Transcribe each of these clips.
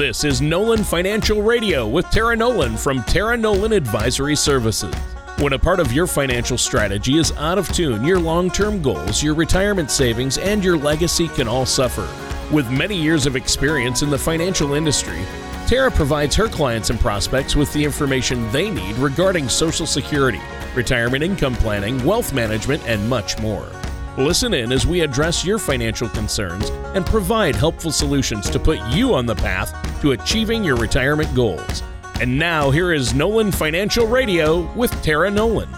This is Nolan Financial Radio with Tara Nolan from Tara Nolan Advisory Services. When a part of your financial strategy is out of tune, your long term goals, your retirement savings, and your legacy can all suffer. With many years of experience in the financial industry, Tara provides her clients and prospects with the information they need regarding Social Security, retirement income planning, wealth management, and much more. Listen in as we address your financial concerns and provide helpful solutions to put you on the path to achieving your retirement goals. And now, here is Nolan Financial Radio with Tara Nolan.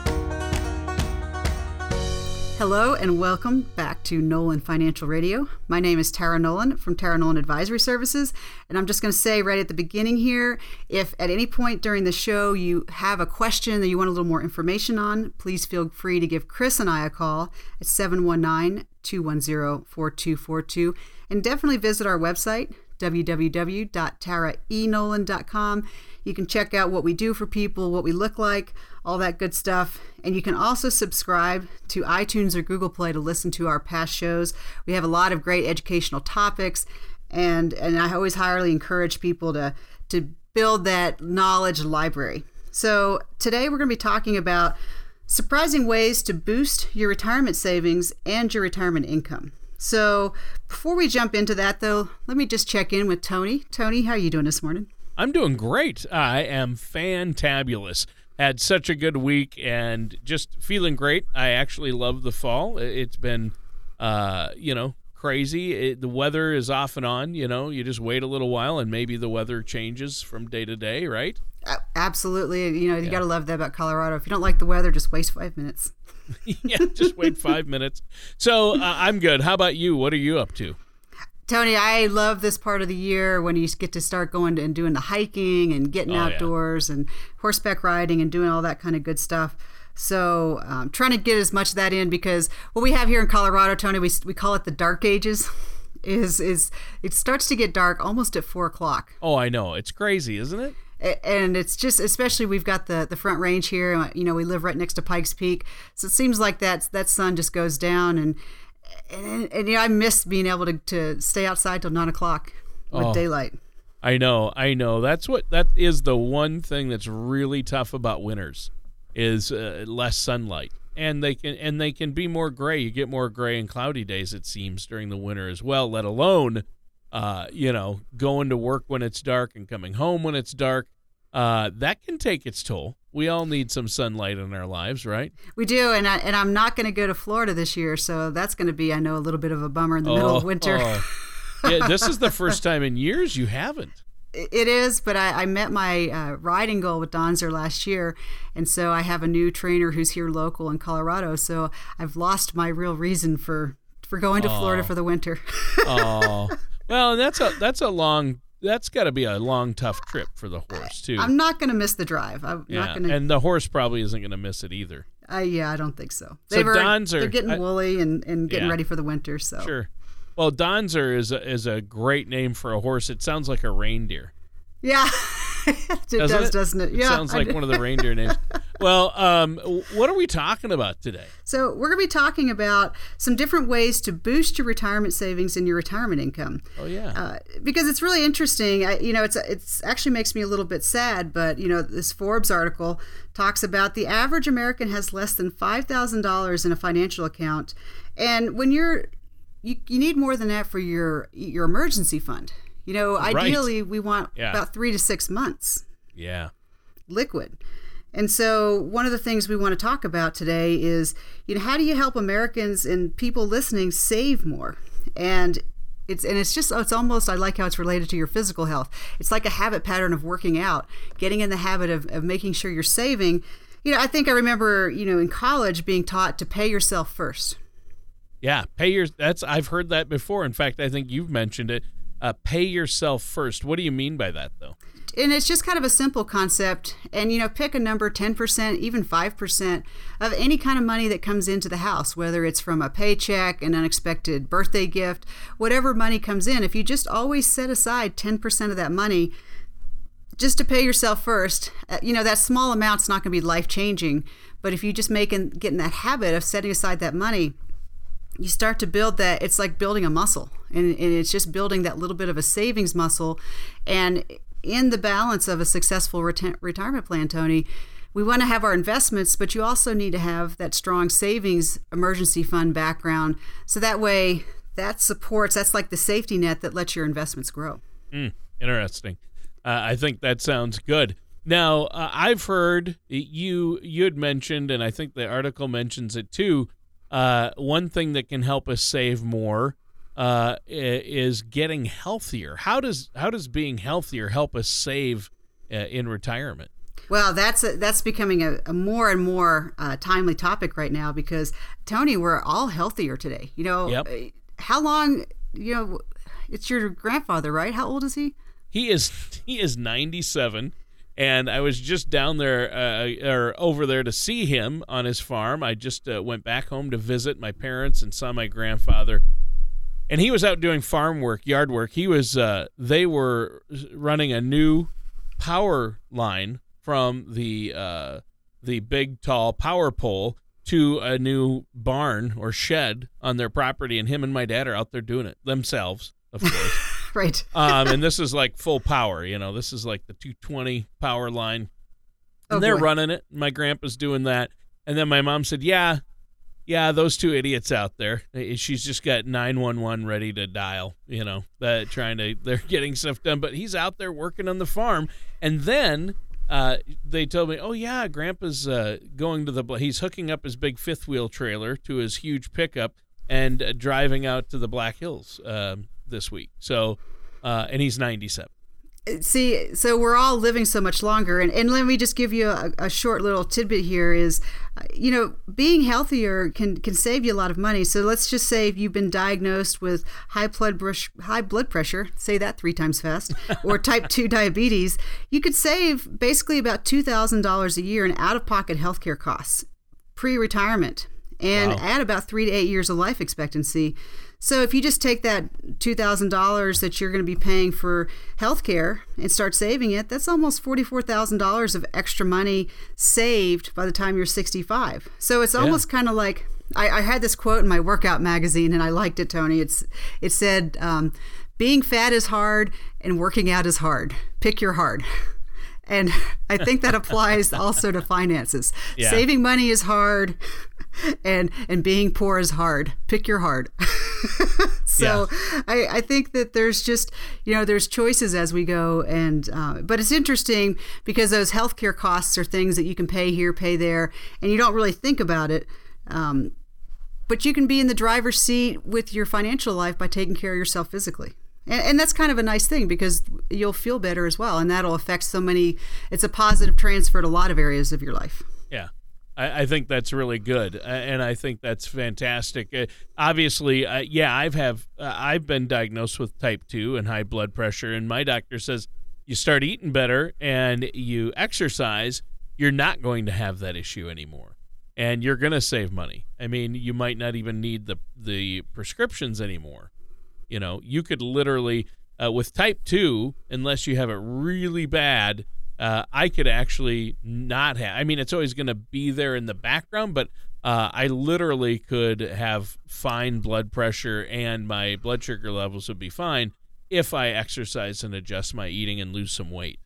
Hello and welcome back to Nolan Financial Radio. My name is Tara Nolan from Tara Nolan Advisory Services. And I'm just going to say right at the beginning here if at any point during the show you have a question that you want a little more information on, please feel free to give Chris and I a call at 719 210 4242. And definitely visit our website, www.taraenolan.com. You can check out what we do for people, what we look like, all that good stuff. And you can also subscribe to iTunes or Google Play to listen to our past shows. We have a lot of great educational topics, and and I always highly encourage people to to build that knowledge library. So today we're going to be talking about surprising ways to boost your retirement savings and your retirement income. So before we jump into that, though, let me just check in with Tony. Tony, how are you doing this morning? I'm doing great. I am fantabulous. Had such a good week and just feeling great. I actually love the fall. It's been, uh, you know, crazy. It, the weather is off and on. You know, you just wait a little while and maybe the weather changes from day to day, right? Absolutely. You know, you yeah. got to love that about Colorado. If you don't like the weather, just waste five minutes. yeah, just wait five minutes. So uh, I'm good. How about you? What are you up to? Tony, I love this part of the year when you get to start going and doing the hiking and getting oh, outdoors yeah. and horseback riding and doing all that kind of good stuff. So, um, trying to get as much of that in because what we have here in Colorado, Tony, we, we call it the dark ages. Is is it starts to get dark almost at four o'clock. Oh, I know. It's crazy, isn't it? And it's just especially we've got the the front range here you know we live right next to pikes peak so it seems like that that sun just goes down and and, and you know, I miss being able to, to stay outside till nine o'clock with oh, daylight. I know, I know. That's what that is the one thing that's really tough about winters is uh, less sunlight, and they can and they can be more gray. You get more gray and cloudy days, it seems, during the winter as well. Let alone, uh, you know, going to work when it's dark and coming home when it's dark. Uh, that can take its toll we all need some sunlight in our lives, right? We do, and I, and I'm not going to go to Florida this year, so that's going to be, I know, a little bit of a bummer in the oh, middle of oh, winter. Oh. Yeah, this is the first time in years you haven't. It is, but I, I met my uh, riding goal with Donzer last year, and so I have a new trainer who's here local in Colorado. So I've lost my real reason for for going to oh. Florida for the winter. oh, well, that's a that's a long that's got to be a long, tough trip for the horse too. I'm not going to miss the drive. I'm yeah, not going to. And the horse probably isn't going to miss it either. Uh, yeah, I don't think so. They so Donzer, they're getting woolly and, and getting yeah. ready for the winter. So sure. Well, Donzer is a, is a great name for a horse. It sounds like a reindeer. Yeah. it doesn't does, it? doesn't it? Yeah. It sounds like one of the reindeer names. Well, um, what are we talking about today? So, we're going to be talking about some different ways to boost your retirement savings and your retirement income. Oh, yeah. Uh, because it's really interesting. I, you know, it's it's actually makes me a little bit sad, but, you know, this Forbes article talks about the average American has less than $5,000 in a financial account. And when you're you, you need more than that for your your emergency fund. You know, ideally right. we want yeah. about three to six months. Yeah. Liquid. And so one of the things we want to talk about today is, you know, how do you help Americans and people listening save more? And it's and it's just it's almost I like how it's related to your physical health. It's like a habit pattern of working out, getting in the habit of, of making sure you're saving. You know, I think I remember, you know, in college being taught to pay yourself first. Yeah, pay your that's I've heard that before. In fact, I think you've mentioned it uh, pay yourself first. What do you mean by that, though? And it's just kind of a simple concept. And, you know, pick a number 10%, even 5% of any kind of money that comes into the house, whether it's from a paycheck, an unexpected birthday gift, whatever money comes in. If you just always set aside 10% of that money, just to pay yourself first, uh, you know, that small amount's not going to be life changing. But if you just make and get in that habit of setting aside that money, you start to build that it's like building a muscle and, and it's just building that little bit of a savings muscle and in the balance of a successful reti- retirement plan tony we want to have our investments but you also need to have that strong savings emergency fund background. So that way that supports that's like the safety net that lets your investments grow. Mm, interesting. Uh, i think that sounds good. Now uh, i've heard you you had mentioned and i think the article mentions it too uh, one thing that can help us save more uh, is getting healthier. How does how does being healthier help us save uh, in retirement? Well, that's a, that's becoming a, a, more and more uh, timely topic right now because Tony, we're all healthier today. You know, yep. Uh, how long? You know, it's your grandfather, right? How old is he? He is he is ninety seven and I was just down there uh, or over there to see him on his farm. I just uh, went back home to visit my parents and saw my grandfather, and he was out doing farm work, yard work. He was uh, they were running a new power line from the uh, the big tall power pole to a new barn or shed on their property, and him and my dad are out there doing it themselves, of course. right. um, and this is like full power. You know, this is like the 220 power line. And oh, they're boy. running it. My grandpa's doing that. And then my mom said, "Yeah, yeah, those two idiots out there. She's just got 911 ready to dial, you know, that trying to they're getting stuff done, but he's out there working on the farm. And then uh, they told me, "Oh yeah, grandpa's uh, going to the he's hooking up his big fifth wheel trailer to his huge pickup and uh, driving out to the Black Hills um, this week. So, uh, and he's 97. See, so we're all living so much longer. And, and let me just give you a, a short little tidbit here is, uh, you know, being healthier can, can save you a lot of money. So let's just say if you've been diagnosed with high blood, brush, high blood pressure, say that three times fast, or type 2 diabetes, you could save basically about $2,000 a year in out of pocket healthcare costs pre retirement and wow. add about three to eight years of life expectancy. So if you just take that $2,000 that you're going to be paying for healthcare and start saving it, that's almost $44,000 of extra money saved by the time you're 65. So it's almost yeah. kind of like I, I, had this quote in my workout magazine and I liked it, Tony. It's it said, um, "Being fat is hard and working out is hard. Pick your hard." And I think that applies also to finances. Yeah. Saving money is hard and and being poor is hard. Pick your hard. so yeah. I, I think that there's just you know there's choices as we go and uh, but it's interesting because those healthcare costs are things that you can pay here, pay there, and you don't really think about it. Um, but you can be in the driver's seat with your financial life by taking care of yourself physically. And, and, that's kind of a nice thing because you'll feel better as well. And that'll affect so many, it's a positive transfer to a lot of areas of your life. Yeah. I, I think that's really good, and I think that's fantastic. Uh, obviously, uh, yeah, I've have uh, I've been diagnosed with type two and high blood pressure, and my doctor says you start eating better and you exercise, you're not going to have that issue anymore, and you're going to save money. I mean, you might not even need the the prescriptions anymore. You know, you could literally uh, with type two, unless you have it really bad uh, I could actually not have. I mean, it's always going to be there in the background, but uh, I literally could have fine blood pressure and my blood sugar levels would be fine if I exercise and adjust my eating and lose some weight.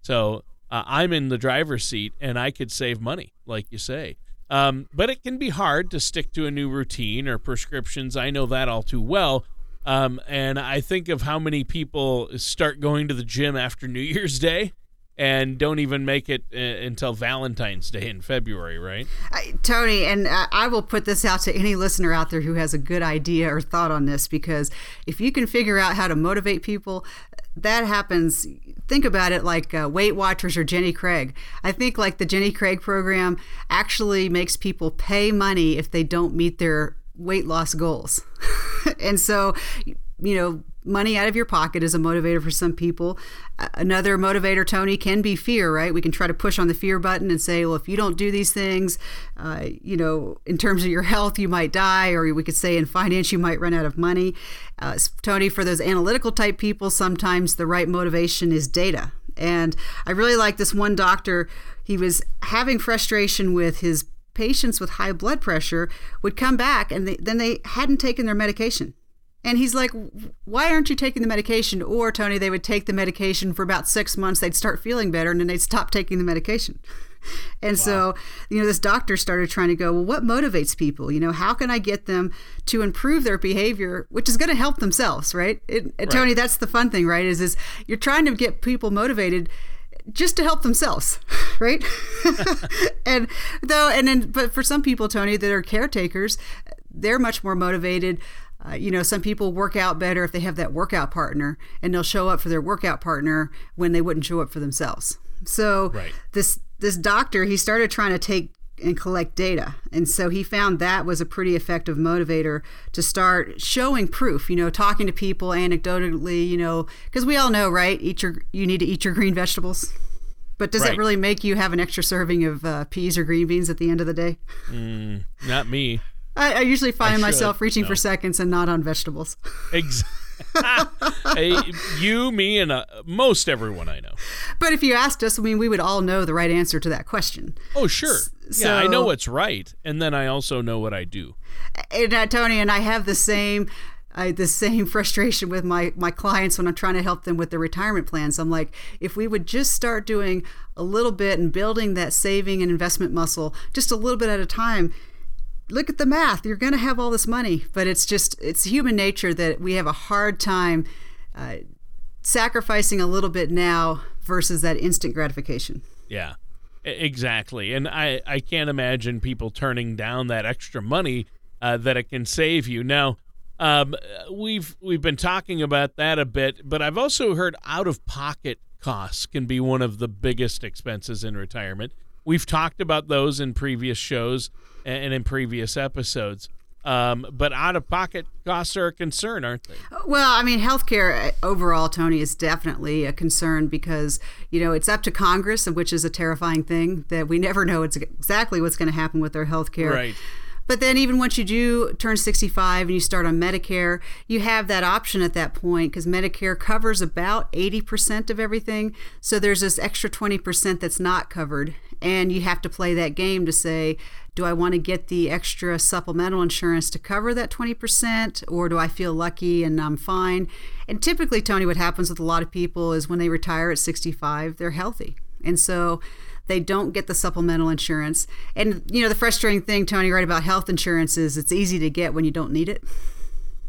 So uh, I'm in the driver's seat and I could save money, like you say. Um, but it can be hard to stick to a new routine or prescriptions. I know that all too well. Um, and I think of how many people start going to the gym after New Year's Day and don't even make it uh, until Valentine's Day in February, right? Tony, and I will put this out to any listener out there who has a good idea or thought on this because if you can figure out how to motivate people, that happens. Think about it like uh, Weight Watchers or Jenny Craig. I think like the Jenny Craig program actually makes people pay money if they don't meet their weight loss goals. and so, you know, money out of your pocket is a motivator for some people. Another motivator, Tony, can be fear, right? We can try to push on the fear button and say, well, if you don't do these things, uh, you know, in terms of your health, you might die, or we could say in finance, you might run out of money. Uh, Tony, for those analytical type people, sometimes the right motivation is data. And I really like this one doctor. He was having frustration with his patients with high blood pressure would come back and they, then they hadn't taken their medication. And he's like, why aren't you taking the medication? Or, Tony, they would take the medication for about six months, they'd start feeling better, and then they'd stop taking the medication. And wow. so, you know, this doctor started trying to go, well, what motivates people? You know, how can I get them to improve their behavior, which is going to help themselves, right? It, right? Tony, that's the fun thing, right? Is is you're trying to get people motivated just to help themselves, right? and though, and then, but for some people, Tony, that are caretakers, they're much more motivated. Uh, you know, some people work out better if they have that workout partner, and they'll show up for their workout partner when they wouldn't show up for themselves. So right. this this doctor, he started trying to take and collect data. And so he found that was a pretty effective motivator to start showing proof, you know, talking to people anecdotally, you know, because we all know, right? Eat your, you need to eat your green vegetables. But does right. that really make you have an extra serving of uh, peas or green beans at the end of the day? Mm, not me. I, I usually find myself reaching no. for seconds and not on vegetables. Exactly. hey, you, me, and uh, most everyone I know. But if you asked us, I mean, we would all know the right answer to that question. Oh, sure. So, yeah, I know what's right, and then I also know what I do. And uh, Tony and I have the same. I, the same frustration with my my clients when I'm trying to help them with their retirement plans. I'm like, if we would just start doing a little bit and building that saving and investment muscle just a little bit at a time, look at the math. You're going to have all this money, but it's just it's human nature that we have a hard time uh, sacrificing a little bit now versus that instant gratification. Yeah, exactly. And I I can't imagine people turning down that extra money uh, that it can save you. Now, um, we've we've been talking about that a bit, but I've also heard out of pocket costs can be one of the biggest expenses in retirement. We've talked about those in previous shows and in previous episodes. Um, but out of pocket costs are a concern, aren't they? Well, I mean, healthcare uh, overall, Tony, is definitely a concern because, you know, it's up to Congress, which is a terrifying thing that we never know exactly what's going to happen with our healthcare. Right. But then, even once you do turn 65 and you start on Medicare, you have that option at that point because Medicare covers about 80% of everything. So there's this extra 20% that's not covered. And you have to play that game to say, do I want to get the extra supplemental insurance to cover that 20%, or do I feel lucky and I'm fine? And typically, Tony, what happens with a lot of people is when they retire at 65, they're healthy. And so they don't get the supplemental insurance. And you know, the frustrating thing, Tony, right about health insurance is it's easy to get when you don't need it.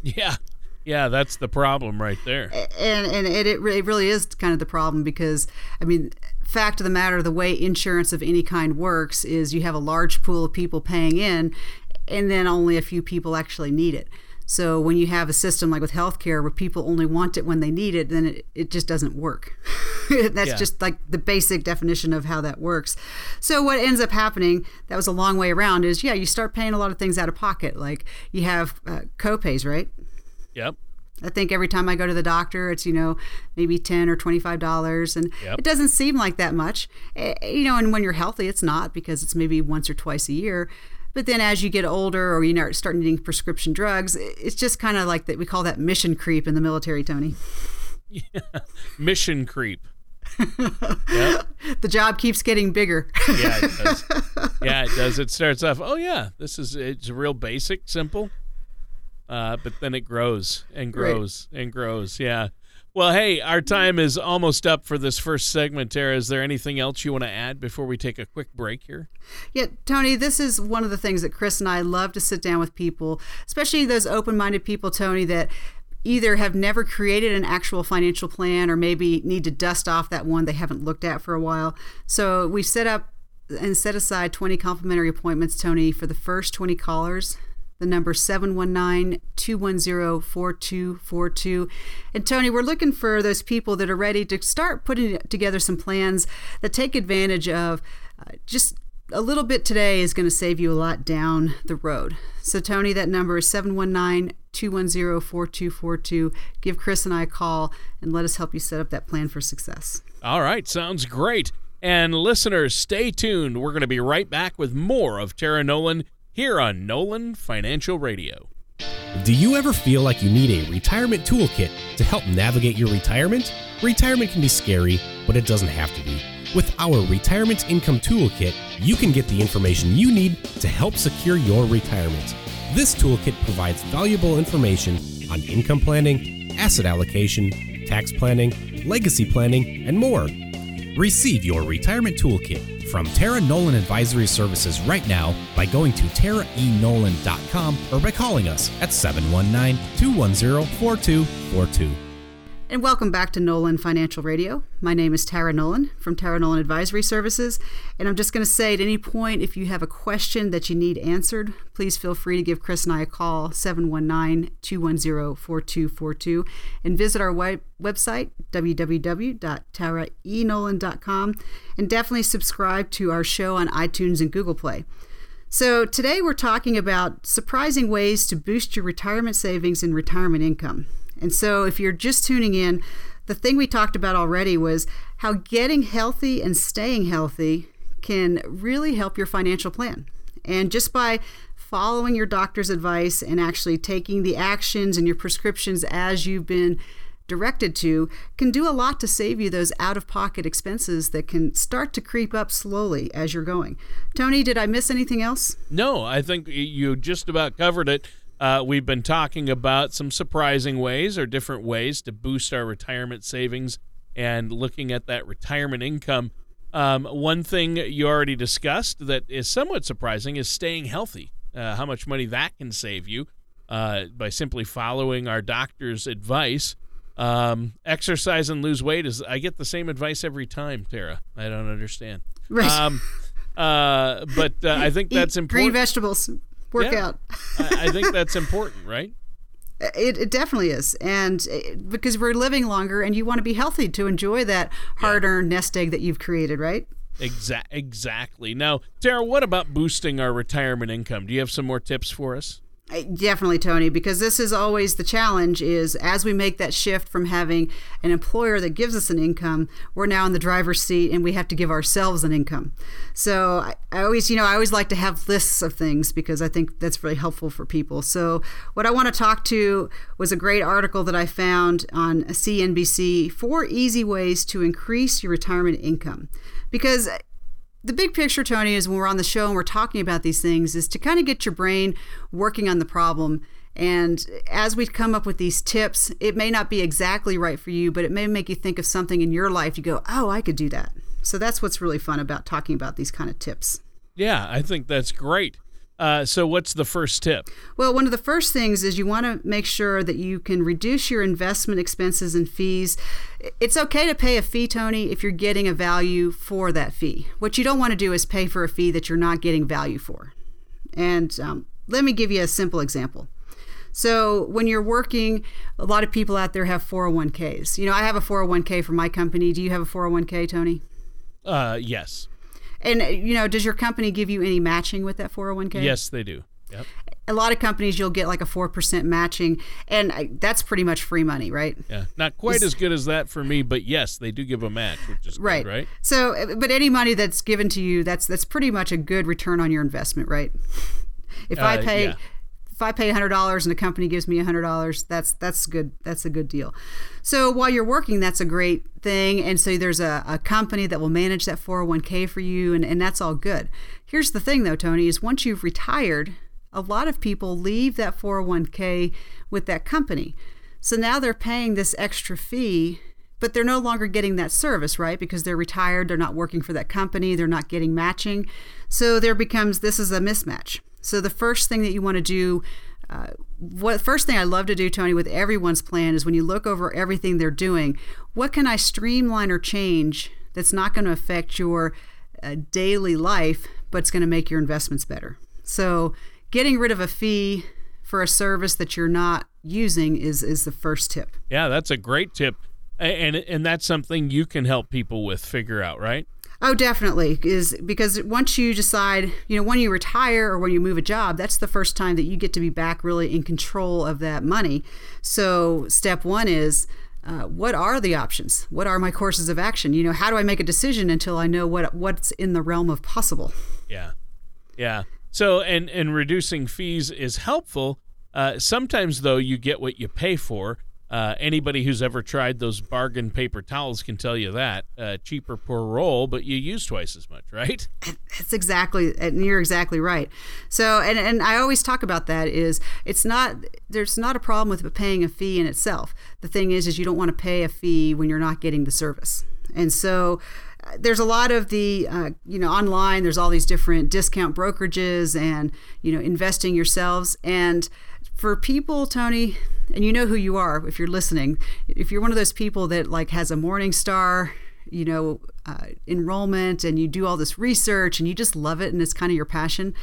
Yeah. Yeah, that's the problem right there. And and it, it really is kind of the problem because I mean, fact of the matter, the way insurance of any kind works is you have a large pool of people paying in, and then only a few people actually need it. So when you have a system like with healthcare where people only want it when they need it, then it, it just doesn't work. That's yeah. just like the basic definition of how that works. So what ends up happening, that was a long way around, is yeah, you start paying a lot of things out of pocket. Like you have uh, co-pays, right? Yep. I think every time I go to the doctor, it's you know maybe ten or twenty five dollars, and yep. it doesn't seem like that much, eh, you know. And when you're healthy, it's not because it's maybe once or twice a year. But then as you get older or you know, start needing prescription drugs, it's just kind of like that. We call that mission creep in the military, Tony. Yeah, mission creep. yep. The job keeps getting bigger. yeah, it does. Yeah, it does. It starts off, oh yeah, this is it's real basic, simple. Uh, but then it grows and grows right. and grows. Yeah. Well, hey, our time is almost up for this first segment, Tara. Is there anything else you want to add before we take a quick break here? Yeah, Tony, this is one of the things that Chris and I love to sit down with people, especially those open minded people, Tony, that either have never created an actual financial plan or maybe need to dust off that one they haven't looked at for a while. So we set up and set aside 20 complimentary appointments, Tony, for the first 20 callers the number 719-210-4242. And Tony, we're looking for those people that are ready to start putting together some plans that take advantage of uh, just a little bit today is going to save you a lot down the road. So, Tony, that number is 719 210 4242. Give Chris and I a call and let us help you set up that plan for success. All right, sounds great. And listeners, stay tuned. We're going to be right back with more of Tara Nolan here on Nolan Financial Radio. Do you ever feel like you need a retirement toolkit to help navigate your retirement? Retirement can be scary, but it doesn't have to be. With our Retirement Income Toolkit, you can get the information you need to help secure your retirement. This toolkit provides valuable information on income planning, asset allocation, tax planning, legacy planning, and more. Receive your retirement toolkit from Tara Nolan Advisory Services right now by going to taraenolan.com or by calling us at 719 210 4242. And welcome back to Nolan Financial Radio. My name is Tara Nolan from Tara Nolan Advisory Services. And I'm just going to say at any point, if you have a question that you need answered, please feel free to give Chris and I a call, 719 210 4242, and visit our web- website, www.taraenolan.com, and definitely subscribe to our show on iTunes and Google Play. So, today we're talking about surprising ways to boost your retirement savings and retirement income. And so, if you're just tuning in, the thing we talked about already was how getting healthy and staying healthy can really help your financial plan. And just by following your doctor's advice and actually taking the actions and your prescriptions as you've been directed to can do a lot to save you those out of pocket expenses that can start to creep up slowly as you're going. Tony, did I miss anything else? No, I think you just about covered it. Uh, we've been talking about some surprising ways or different ways to boost our retirement savings and looking at that retirement income. Um, one thing you already discussed that is somewhat surprising is staying healthy. Uh, how much money that can save you uh, by simply following our doctor's advice. Um, exercise and lose weight is I get the same advice every time, Tara. I don't understand. Right. Um, uh, but uh, I think that's important. Green vegetables. Work Yeah. out. I, I think that's important, right? It, it definitely is. And uh, because we're living longer and you want to be healthy to enjoy that hard earned nest egg that you've created, right? Exa- exactly. Now, Tara, what about boosting our retirement income? Do you have some more tips for us? Definitely, Tony, because this is always the challenge is as we make that shift from having an employer that gives us an income, we're now in the driver's seat and we have to give ourselves an income. So I, I always, you know, I always like to have lists of things because I think that's really helpful for people. So what I want to talk to was a great article that I found on CNBC, four easy ways to increase your retirement income. Because the big picture, Tony, is when we're on the show and we're talking about these things, is to kind of get your brain working on the problem. And as we come up with these tips, it may not be exactly right for you, but it may make you think of something in your life. You go, oh, I could do that. So that's what's really fun about talking about these kind of tips. Yeah, I think that's great. Uh, so, what's the first tip? Well, one of the first things is you want to make sure that you can reduce your investment expenses and fees. It's okay to pay a fee, Tony, if you're getting a value for that fee. What you don't want to do is pay for a fee that you're not getting value for. And um, let me give you a simple example. So, when you're working, a lot of people out there have 401ks. You know, I have a 401k for my company. Do you have a 401k, Tony? Uh, yes. And, you know, does your company give you any matching with that 401k? Yes, they do. Yep. a lot of companies you'll get like a 4% matching and I- that's pretty much free money right Yeah. Not quite as good as that for me, but yes, they do give a match, which is good, right right? so but any money that's given to you that's that's pretty much a good return on your investment right if i Uh, pay yeah. If i pay $100 and a company gives me $100 that's that's good that's a good deal so while you're working that's a great thing and so there's a, a company that will manage that 401k for you and, and that's all good here's the thing though tony is once you've retired a lot of people leave that 401k with that company so now they're paying this extra fee but they're no longer getting that service, right? Because they're retired, they're not working for that company, they're not getting matching. So there becomes this is a mismatch. So the first thing that you want to do, uh, what first thing I love to do, Tony, with everyone's plan is when you look over everything they're doing, what can I streamline or change that's not going to affect your uh, daily life, but it's going to make your investments better. So getting rid of a fee for a service that you're not using is is the first tip. Yeah, that's a great tip. And and that's something you can help people with figure out, right? Oh, definitely. Is because once you decide, you know, when you retire or when you move a job, that's the first time that you get to be back really in control of that money. So, step one is uh, what are the options? What are my courses of action? You know, how do I make a decision until I know what what's in the realm of possible? Yeah. Yeah. So and and reducing fees is helpful, Uh, sometimes, though, you get what you pay for. Uh, anybody who's ever tried those bargain paper towels can tell you that uh, cheaper per roll, but you use twice as much, right? That's exactly, and you're exactly right. So, and and I always talk about that is it's not there's not a problem with paying a fee in itself. The thing is, is you don't want to pay a fee when you're not getting the service, and so uh, there's a lot of the uh, you know online there's all these different discount brokerages and you know investing yourselves and for people tony and you know who you are if you're listening. If you're one of those people that like has a Morningstar, you know, uh, enrollment, and you do all this research and you just love it and it's kind of your passion,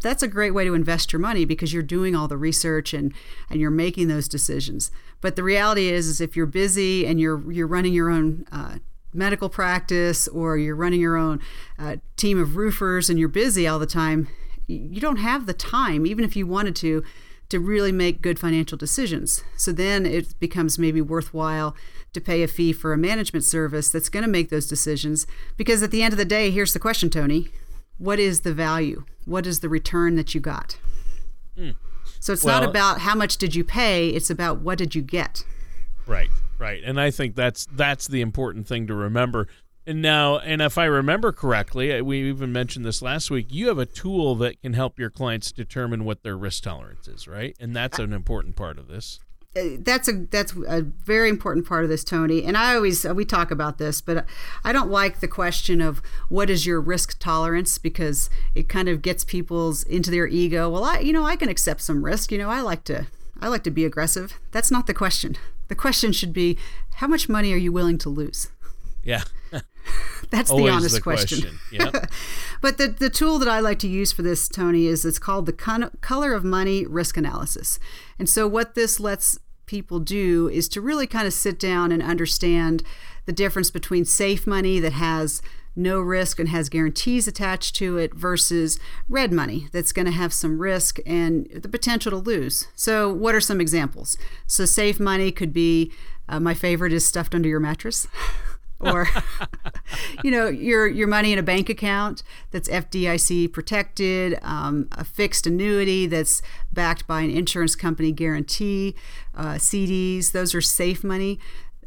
that's a great way to invest your money because you're doing all the research and and you're making those decisions. But the reality is, is if you're busy and you're you're running your own uh, medical practice or you're running your own uh, team of roofers and you're busy all the time, you don't have the time, even if you wanted to, to really make good financial decisions. So then it becomes maybe worthwhile to pay a fee for a management service that's going to make those decisions. Because at the end of the day, here's the question, Tony what is the value? What is the return that you got? Mm. So it's well, not about how much did you pay, it's about what did you get. Right, right. And I think that's that's the important thing to remember. And now, and if I remember correctly, uh, we even mentioned this last week. You have a tool that can help your clients determine what their risk tolerance is, right? And that's an important part of this. Uh, that's a that's a very important part of this, Tony. And I always uh, we talk about this, but I don't like the question of what is your risk tolerance because it kind of gets people's into their ego. Well, I you know I can accept some risk. You know I like to I like to be aggressive. That's not the question. The question should be how much money are you willing to lose? Yeah. That's the honest the question. question. Yep. but the, the tool that I like to use for this, Tony, is it's called the color of money risk analysis. And so what this lets people do is to really kind of sit down and understand the difference between safe money that has no risk and has guarantees attached to it versus red money that's going to have some risk and the potential to lose. So, what are some examples? So, safe money could be uh, my favorite is stuffed under your mattress. or you know your your money in a bank account that's FDIC protected, um, a fixed annuity that's backed by an insurance company guarantee, uh, CDs. Those are safe money.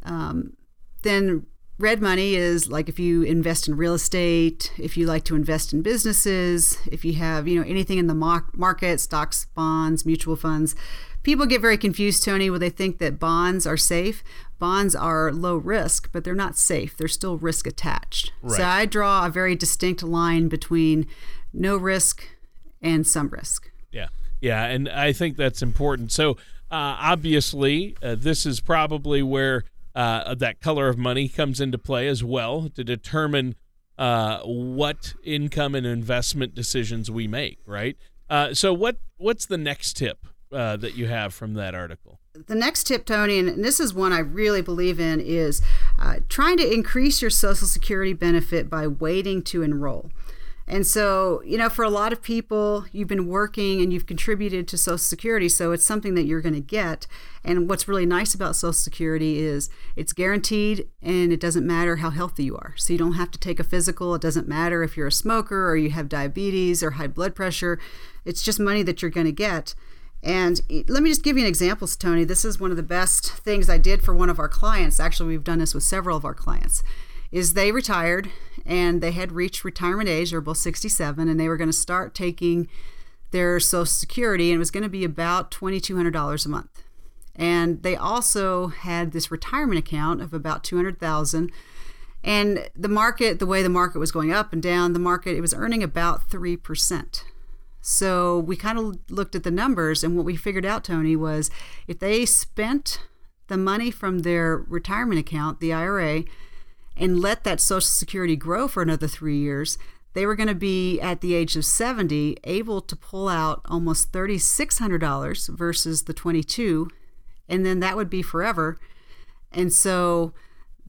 Um, then red money is like if you invest in real estate, if you like to invest in businesses, if you have you know anything in the market, stocks, bonds, mutual funds. People get very confused, Tony, when they think that bonds are safe bonds are low risk, but they're not safe. There's still risk attached. Right. So I draw a very distinct line between no risk and some risk. Yeah. Yeah. And I think that's important. So uh, obviously, uh, this is probably where uh, that color of money comes into play as well to determine uh, what income and investment decisions we make, right? Uh, so what what's the next tip uh, that you have from that article? the next tip, Tony, and this is one I really believe in, is uh, trying to increase your Social Security benefit by waiting to enroll. And so, you know, for a lot of people, you've been working and you've contributed to Social Security, so it's something that you're going to get. And what's really nice about Social Security is it's guaranteed and it doesn't matter how healthy you are. So you don't have to take a physical. It doesn't matter if you're a smoker or you have diabetes or high blood pressure. It's just money that you're going to get. And let me just give you an example, Tony. This is one of the best things I did for one of our clients. Actually, we've done this with several of our clients. Is they retired and they had reached retirement age, they're both 67, and they were going to start taking their Social Security, and it was going to be about $2,200 a month. And they also had this retirement account of about 200,000. And the market, the way the market was going up and down, the market it was earning about three percent. So we kind of looked at the numbers, and what we figured out, Tony, was if they spent the money from their retirement account, the IRA, and let that Social Security grow for another three years, they were going to be at the age of 70 able to pull out almost $3,600 versus the 22, and then that would be forever. And so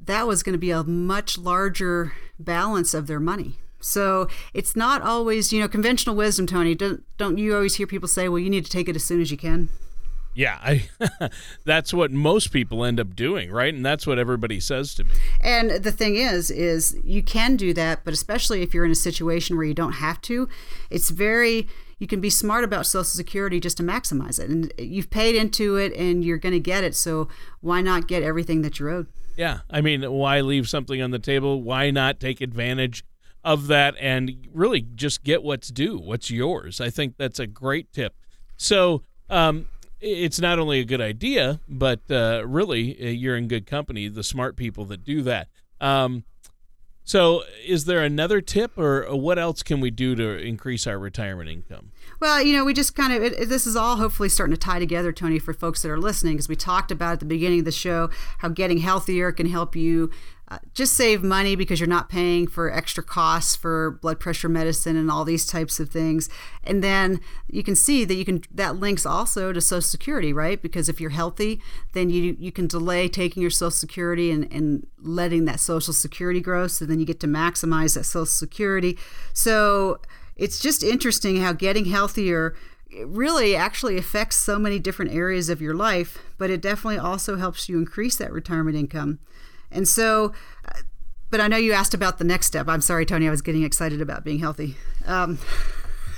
that was going to be a much larger balance of their money. So it's not always, you know, conventional wisdom, Tony. Don't don't you always hear people say, "Well, you need to take it as soon as you can." Yeah, I, that's what most people end up doing, right? And that's what everybody says to me. And the thing is, is you can do that, but especially if you're in a situation where you don't have to, it's very you can be smart about Social Security just to maximize it. And you've paid into it and you're going to get it. So why not get everything that you're owed? Yeah. I mean, why leave something on the table? Why not take advantage of that and really just get what's due, what's yours? I think that's a great tip. So, um, it's not only a good idea, but uh, really uh, you're in good company. The smart people that do that. Um, so, is there another tip, or what else can we do to increase our retirement income? Well, you know, we just kind of, it, this is all hopefully starting to tie together, Tony, for folks that are listening, because we talked about at the beginning of the show how getting healthier can help you uh, just save money because you're not paying for extra costs for blood pressure medicine and all these types of things. And then you can see that you can that links also to Social Security, right? Because if you're healthy, then you you can delay taking your Social Security and, and letting that Social Security grow, so then you get to maximize that Social Security. So it's just interesting how getting healthier really actually affects so many different areas of your life, but it definitely also helps you increase that retirement income. And so, but I know you asked about the next step. I'm sorry, Tony, I was getting excited about being healthy. Um,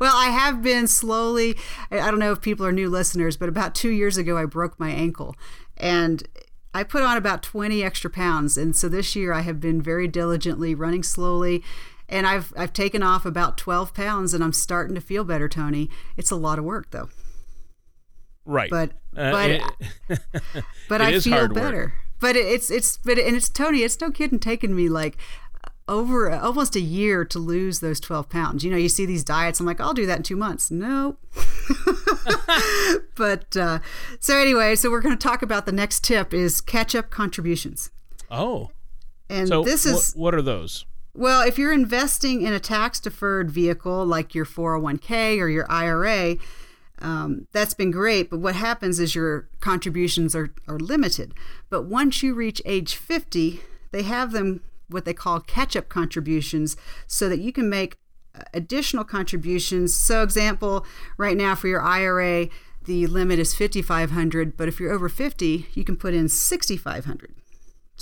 well, I have been slowly, I don't know if people are new listeners, but about two years ago, I broke my ankle. And I put on about 20 extra pounds. And so this year, I have been very diligently running slowly and I've I've taken off about 12 pounds and I'm starting to feel better, Tony. It's a lot of work though. Right. But uh, but it, but I feel better. Work. But it's it's but and it's Tony. It's no kidding taking me like over almost a year to lose those 12 pounds. You know, you see these diets. I'm like, I'll do that in two months. No. but uh, so anyway, so we're going to talk about the next tip is catch up contributions. Oh. And so this is wh- what are those? Well, if you're investing in a tax deferred vehicle like your 401k or your IRA, um, that's been great. But what happens is your contributions are, are limited. But once you reach age 50, they have them what they call catch up contributions so that you can make additional contributions. So, example, right now for your IRA, the limit is 5500 but if you're over 50 you can put in 6500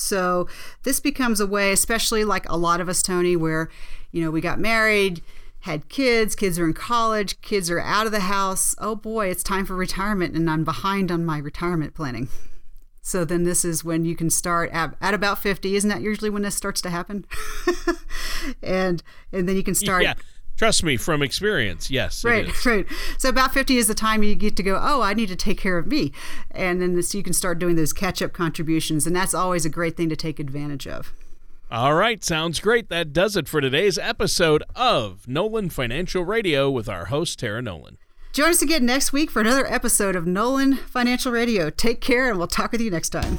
so this becomes a way, especially like a lot of us, Tony, where, you know, we got married, had kids, kids are in college, kids are out of the house. Oh boy, it's time for retirement and I'm behind on my retirement planning. So then this is when you can start at, at about 50. Isn't that usually when this starts to happen? and and then you can start yeah. Trust me from experience. Yes. Right, right. So about 50 is the time you get to go, oh, I need to take care of me. And then so you can start doing those catch up contributions. And that's always a great thing to take advantage of. All right, sounds great. That does it for today's episode of Nolan Financial Radio with our host, Tara Nolan. Join us again next week for another episode of Nolan Financial Radio. Take care, and we'll talk with you next time.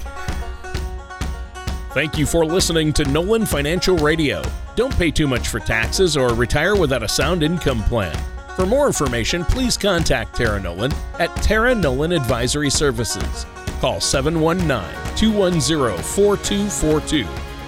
Thank you for listening to Nolan Financial Radio. Don't pay too much for taxes or retire without a sound income plan. For more information, please contact Tara Nolan at Tara Nolan Advisory Services. Call 719 210 4242